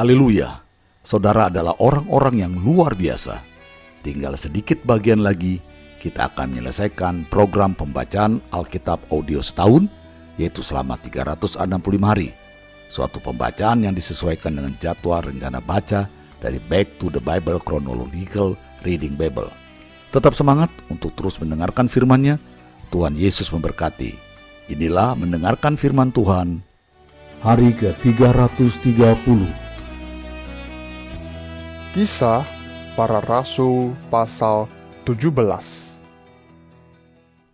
Haleluya, saudara adalah orang-orang yang luar biasa. Tinggal sedikit bagian lagi, kita akan menyelesaikan program pembacaan Alkitab audio setahun, yaitu selama 365 hari. Suatu pembacaan yang disesuaikan dengan jadwal rencana baca dari Back to the Bible Chronological Reading Bible. Tetap semangat untuk terus mendengarkan firman-Nya. Tuhan Yesus memberkati. Inilah mendengarkan firman Tuhan. Hari ke-330 Kisah Para Rasul pasal 17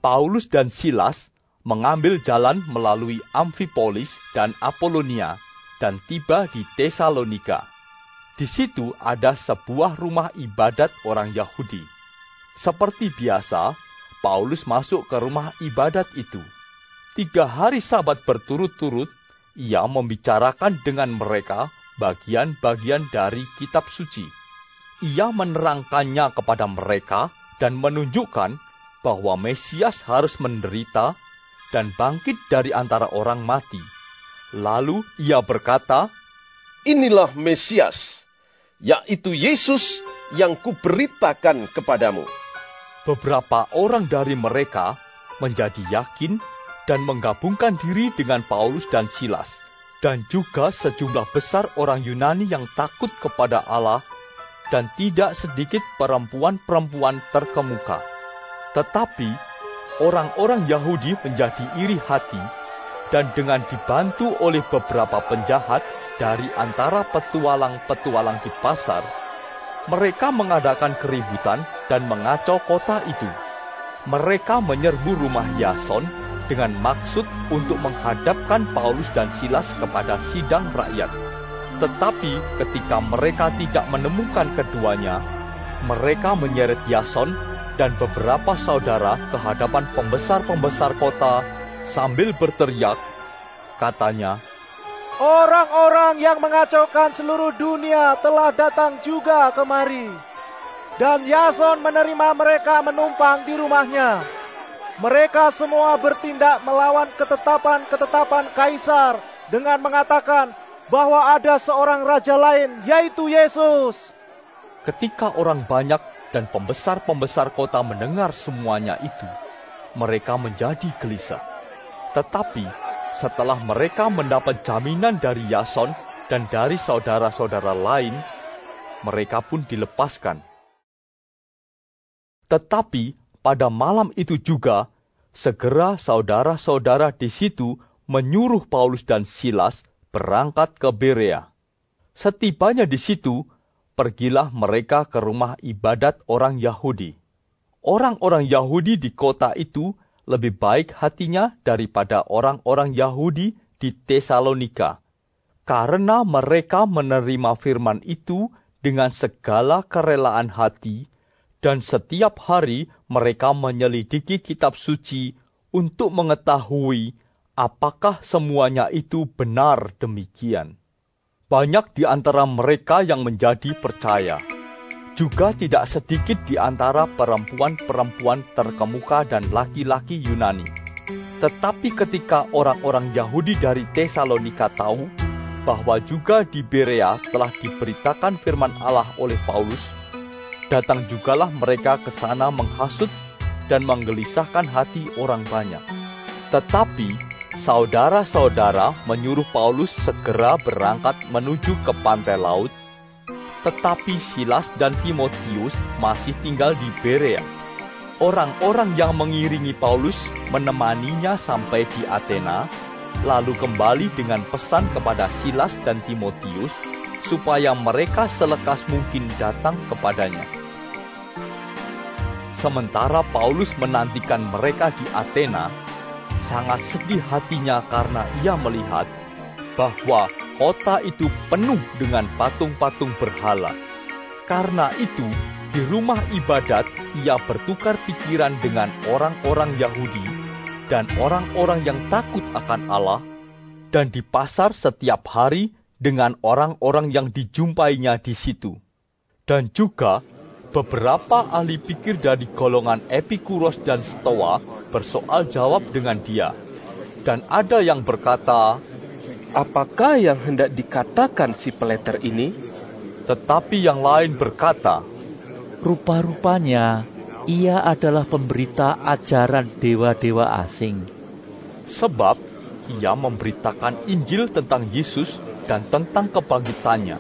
Paulus dan Silas mengambil jalan melalui Amphipolis dan Apolonia dan tiba di Tesalonika. Di situ ada sebuah rumah ibadat orang Yahudi. Seperti biasa, Paulus masuk ke rumah ibadat itu. Tiga hari sabat berturut-turut, ia membicarakan dengan mereka bagian-bagian dari kitab suci. Ia menerangkannya kepada mereka dan menunjukkan bahwa Mesias harus menderita dan bangkit dari antara orang mati. Lalu ia berkata, Inilah Mesias, yaitu Yesus yang kuberitakan kepadamu. Beberapa orang dari mereka menjadi yakin dan menggabungkan diri dengan Paulus dan Silas dan juga sejumlah besar orang Yunani yang takut kepada Allah dan tidak sedikit perempuan-perempuan terkemuka. Tetapi orang-orang Yahudi menjadi iri hati dan dengan dibantu oleh beberapa penjahat dari antara petualang-petualang di pasar, mereka mengadakan keributan dan mengacau kota itu. Mereka menyerbu rumah Yason dengan maksud untuk menghadapkan Paulus dan Silas kepada sidang rakyat. Tetapi ketika mereka tidak menemukan keduanya, mereka menyeret Yason dan beberapa saudara ke hadapan pembesar-pembesar kota sambil berteriak, katanya, Orang-orang yang mengacaukan seluruh dunia telah datang juga kemari. Dan Yason menerima mereka menumpang di rumahnya. Mereka semua bertindak melawan ketetapan-ketetapan kaisar dengan mengatakan bahwa ada seorang raja lain, yaitu Yesus. Ketika orang banyak dan pembesar-pembesar kota mendengar semuanya itu, mereka menjadi gelisah. Tetapi setelah mereka mendapat jaminan dari Yason dan dari saudara-saudara lain, mereka pun dilepaskan. Tetapi pada malam itu juga, segera saudara-saudara di situ menyuruh Paulus dan Silas berangkat ke Berea. Setibanya di situ, pergilah mereka ke rumah ibadat orang Yahudi. Orang-orang Yahudi di kota itu lebih baik hatinya daripada orang-orang Yahudi di Tesalonika, karena mereka menerima firman itu dengan segala kerelaan hati dan setiap hari mereka menyelidiki kitab suci untuk mengetahui apakah semuanya itu benar demikian. Banyak di antara mereka yang menjadi percaya. Juga tidak sedikit di antara perempuan-perempuan terkemuka dan laki-laki Yunani. Tetapi ketika orang-orang Yahudi dari Tesalonika tahu bahwa juga di Berea telah diberitakan firman Allah oleh Paulus, datang jugalah mereka ke sana menghasut dan menggelisahkan hati orang banyak. Tetapi saudara-saudara menyuruh Paulus segera berangkat menuju ke pantai laut, tetapi Silas dan Timotius masih tinggal di Berea. Orang-orang yang mengiringi Paulus menemaninya sampai di Athena, lalu kembali dengan pesan kepada Silas dan Timotius supaya mereka selekas mungkin datang kepadanya. Sementara Paulus menantikan mereka di Athena, sangat sedih hatinya karena ia melihat bahwa kota itu penuh dengan patung-patung berhala. Karena itu, di rumah ibadat ia bertukar pikiran dengan orang-orang Yahudi dan orang-orang yang takut akan Allah, dan di pasar setiap hari dengan orang-orang yang dijumpainya di situ. Dan juga beberapa ahli pikir dari golongan Epikuros dan Stoa bersoal jawab dengan dia. Dan ada yang berkata, apakah yang hendak dikatakan si peleter ini? Tetapi yang lain berkata, Rupa-rupanya ia adalah pemberita ajaran dewa-dewa asing. sebab ia memberitakan Injil tentang Yesus dan tentang kebangkitannya.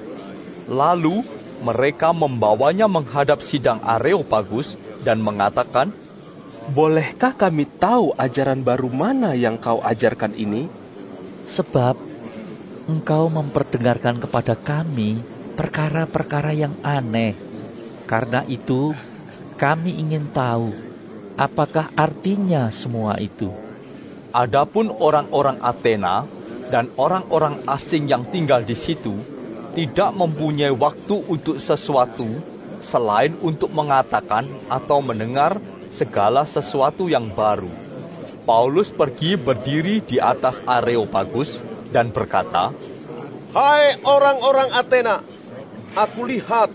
Lalu mereka membawanya menghadap sidang Areopagus dan mengatakan, Bolehkah kami tahu ajaran baru mana yang kau ajarkan ini? Sebab engkau memperdengarkan kepada kami perkara-perkara yang aneh. Karena itu, kami ingin tahu apakah artinya semua itu. Adapun orang-orang Athena dan orang-orang asing yang tinggal di situ tidak mempunyai waktu untuk sesuatu selain untuk mengatakan atau mendengar segala sesuatu yang baru. Paulus pergi berdiri di atas Areopagus dan berkata, Hai orang-orang Athena, aku lihat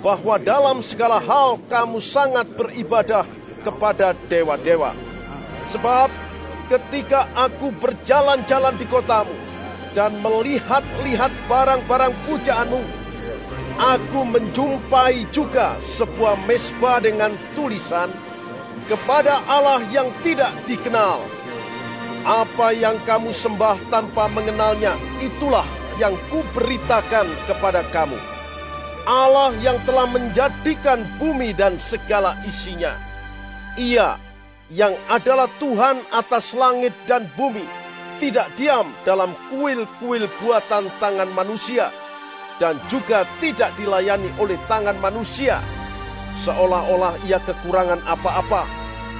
bahwa dalam segala hal kamu sangat beribadah kepada dewa-dewa. Sebab ketika aku berjalan-jalan di kotamu dan melihat-lihat barang-barang pujaanmu, aku menjumpai juga sebuah mesbah dengan tulisan kepada Allah yang tidak dikenal. Apa yang kamu sembah tanpa mengenalnya, itulah yang kuberitakan kepada kamu. Allah yang telah menjadikan bumi dan segala isinya. Ia yang adalah Tuhan atas langit dan bumi, tidak diam dalam kuil-kuil buatan tangan manusia, dan juga tidak dilayani oleh tangan manusia, seolah-olah ia kekurangan apa-apa,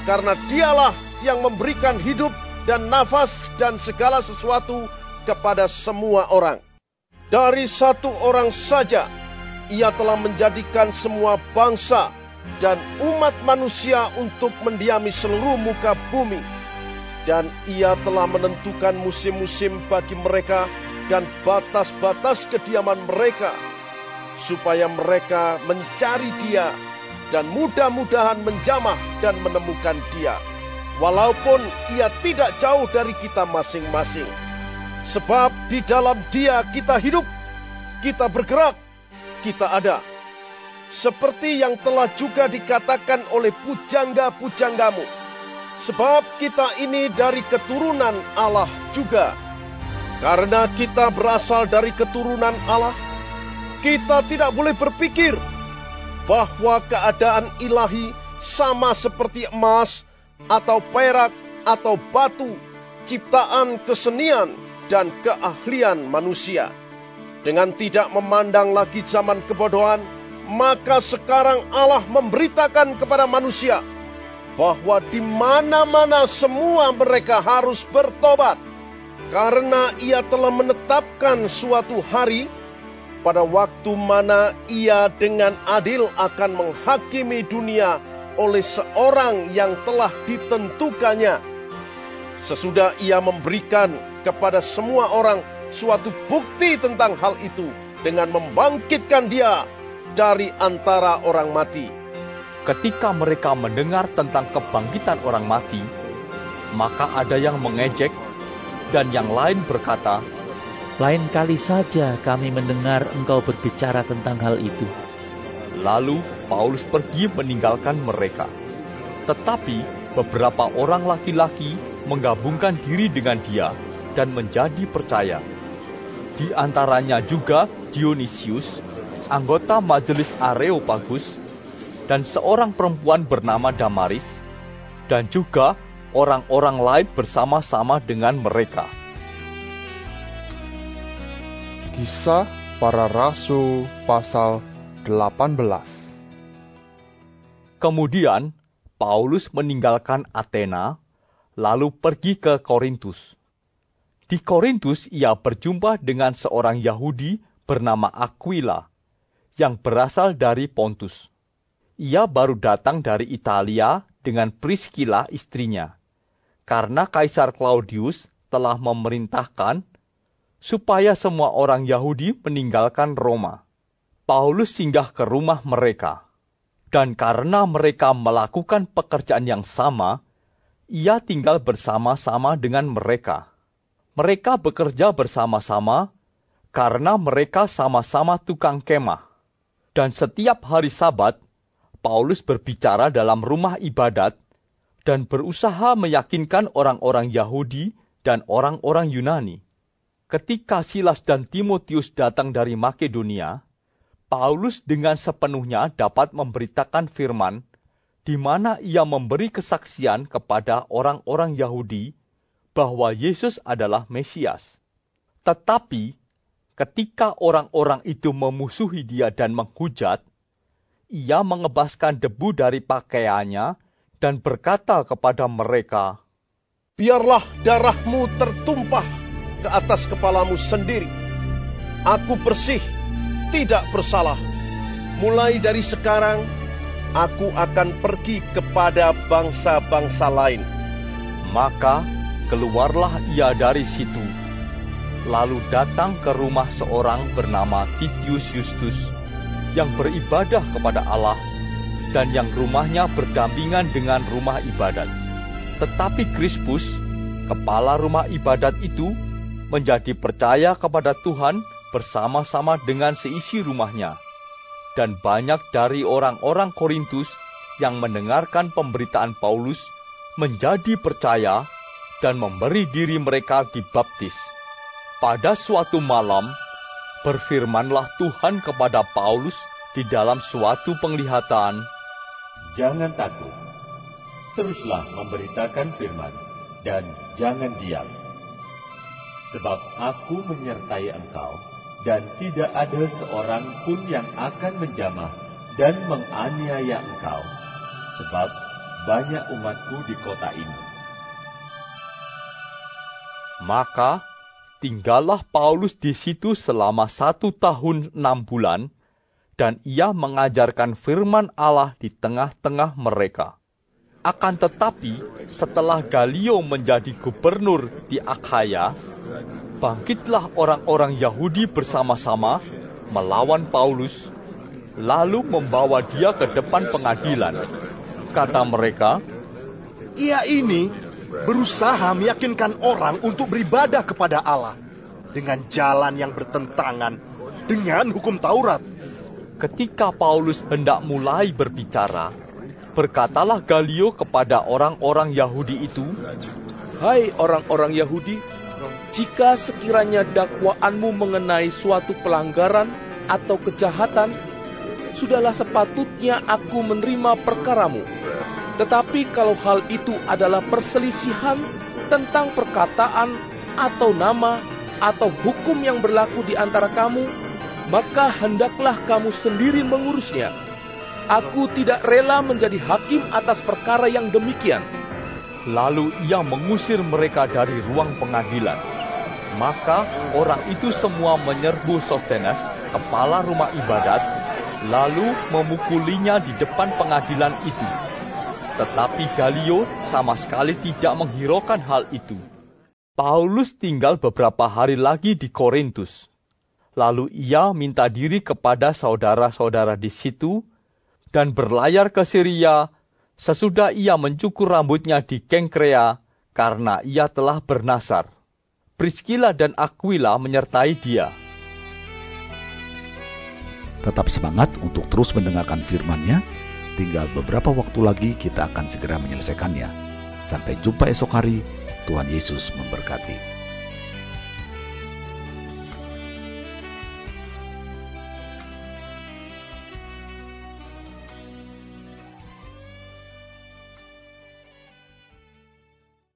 karena dialah yang memberikan hidup dan nafas dan segala sesuatu kepada semua orang. Dari satu orang saja, ia telah menjadikan semua bangsa dan umat manusia untuk mendiami seluruh muka bumi. Dan ia telah menentukan musim-musim bagi mereka dan batas-batas kediaman mereka, supaya mereka mencari dia dan mudah-mudahan menjamah dan menemukan dia. Walaupun ia tidak jauh dari kita masing-masing. Sebab di dalam dia kita hidup, kita bergerak, kita ada seperti yang telah juga dikatakan oleh pujangga-pujanggamu. Sebab kita ini dari keturunan Allah juga. Karena kita berasal dari keturunan Allah, kita tidak boleh berpikir bahwa keadaan ilahi sama seperti emas atau perak atau batu, ciptaan kesenian dan keahlian manusia. Dengan tidak memandang lagi zaman kebodohan, maka sekarang Allah memberitakan kepada manusia bahwa di mana-mana semua mereka harus bertobat karena ia telah menetapkan suatu hari pada waktu mana ia dengan adil akan menghakimi dunia oleh seorang yang telah ditentukannya. Sesudah ia memberikan kepada semua orang suatu bukti tentang hal itu dengan membangkitkan dia dari antara orang mati. ketika mereka mendengar tentang kebangkitan orang mati, maka ada yang mengejek dan yang lain berkata, Lain kali saja kami mendengar engkau berbicara tentang hal itu. Lalu Paulus pergi meninggalkan mereka. Tetapi beberapa orang laki-laki menggabungkan diri dengan dia dan menjadi percaya. Di antaranya juga Dionysius, anggota majelis Areopagus, dan seorang perempuan bernama Damaris, dan juga orang-orang lain bersama-sama dengan mereka. Kisah para Rasul pasal 18 Kemudian Paulus meninggalkan Athena, lalu pergi ke Korintus. Di Korintus ia berjumpa dengan seorang Yahudi bernama Aquila, yang berasal dari Pontus. Ia baru datang dari Italia dengan Priscilla istrinya, karena Kaisar Claudius telah memerintahkan supaya semua orang Yahudi meninggalkan Roma. Paulus singgah ke rumah mereka, dan karena mereka melakukan pekerjaan yang sama, ia tinggal bersama-sama dengan mereka. Mereka bekerja bersama-sama karena mereka sama-sama tukang kemah. Dan setiap hari Sabat, Paulus berbicara dalam rumah ibadat dan berusaha meyakinkan orang-orang Yahudi dan orang-orang Yunani. Ketika Silas dan Timotius datang dari Makedonia, Paulus dengan sepenuhnya dapat memberitakan firman di mana ia memberi kesaksian kepada orang-orang Yahudi bahwa Yesus adalah Mesias. Tetapi ketika orang-orang itu memusuhi dia dan menghujat, ia mengebaskan debu dari pakaiannya dan berkata kepada mereka, Biarlah darahmu tertumpah ke atas kepalamu sendiri. Aku bersih, tidak bersalah. Mulai dari sekarang, aku akan pergi kepada bangsa-bangsa lain. Maka keluarlah ia dari situ, lalu datang ke rumah seorang bernama Titius Justus yang beribadah kepada Allah dan yang rumahnya berdampingan dengan rumah ibadat. Tetapi Krispus, kepala rumah ibadat itu, menjadi percaya kepada Tuhan bersama-sama dengan seisi rumahnya. Dan banyak dari orang-orang Korintus yang mendengarkan pemberitaan Paulus menjadi percaya dan memberi diri mereka dibaptis. Pada suatu malam, berfirmanlah Tuhan kepada Paulus di dalam suatu penglihatan, Jangan takut, teruslah memberitakan firman, dan jangan diam. Sebab aku menyertai engkau, dan tidak ada seorang pun yang akan menjamah dan menganiaya engkau, sebab banyak umatku di kota ini. Maka tinggallah Paulus di situ selama satu tahun enam bulan, dan ia mengajarkan firman Allah di tengah-tengah mereka. Akan tetapi, setelah Galio menjadi gubernur di Akhaya, bangkitlah orang-orang Yahudi bersama-sama melawan Paulus, lalu membawa dia ke depan pengadilan. Kata mereka, Ia ini berusaha meyakinkan orang untuk beribadah kepada Allah dengan jalan yang bertentangan dengan hukum Taurat. Ketika Paulus hendak mulai berbicara, berkatalah Galio kepada orang-orang Yahudi itu, Hai orang-orang Yahudi, jika sekiranya dakwaanmu mengenai suatu pelanggaran atau kejahatan, sudahlah sepatutnya aku menerima perkaramu. Tetapi kalau hal itu adalah perselisihan tentang perkataan atau nama atau hukum yang berlaku di antara kamu, maka hendaklah kamu sendiri mengurusnya. Aku tidak rela menjadi hakim atas perkara yang demikian. Lalu ia mengusir mereka dari ruang pengadilan. Maka orang itu semua menyerbu Sostenes, kepala rumah ibadat, lalu memukulinya di depan pengadilan itu. Tetapi Galio sama sekali tidak menghiraukan hal itu. Paulus tinggal beberapa hari lagi di Korintus. Lalu ia minta diri kepada saudara-saudara di situ dan berlayar ke Syria sesudah ia mencukur rambutnya di Kengkrea karena ia telah bernasar. Priscilla dan Aquila menyertai dia. Tetap semangat untuk terus mendengarkan firman-Nya. Tinggal beberapa waktu lagi kita akan segera menyelesaikannya. Sampai jumpa esok hari. Tuhan Yesus memberkati.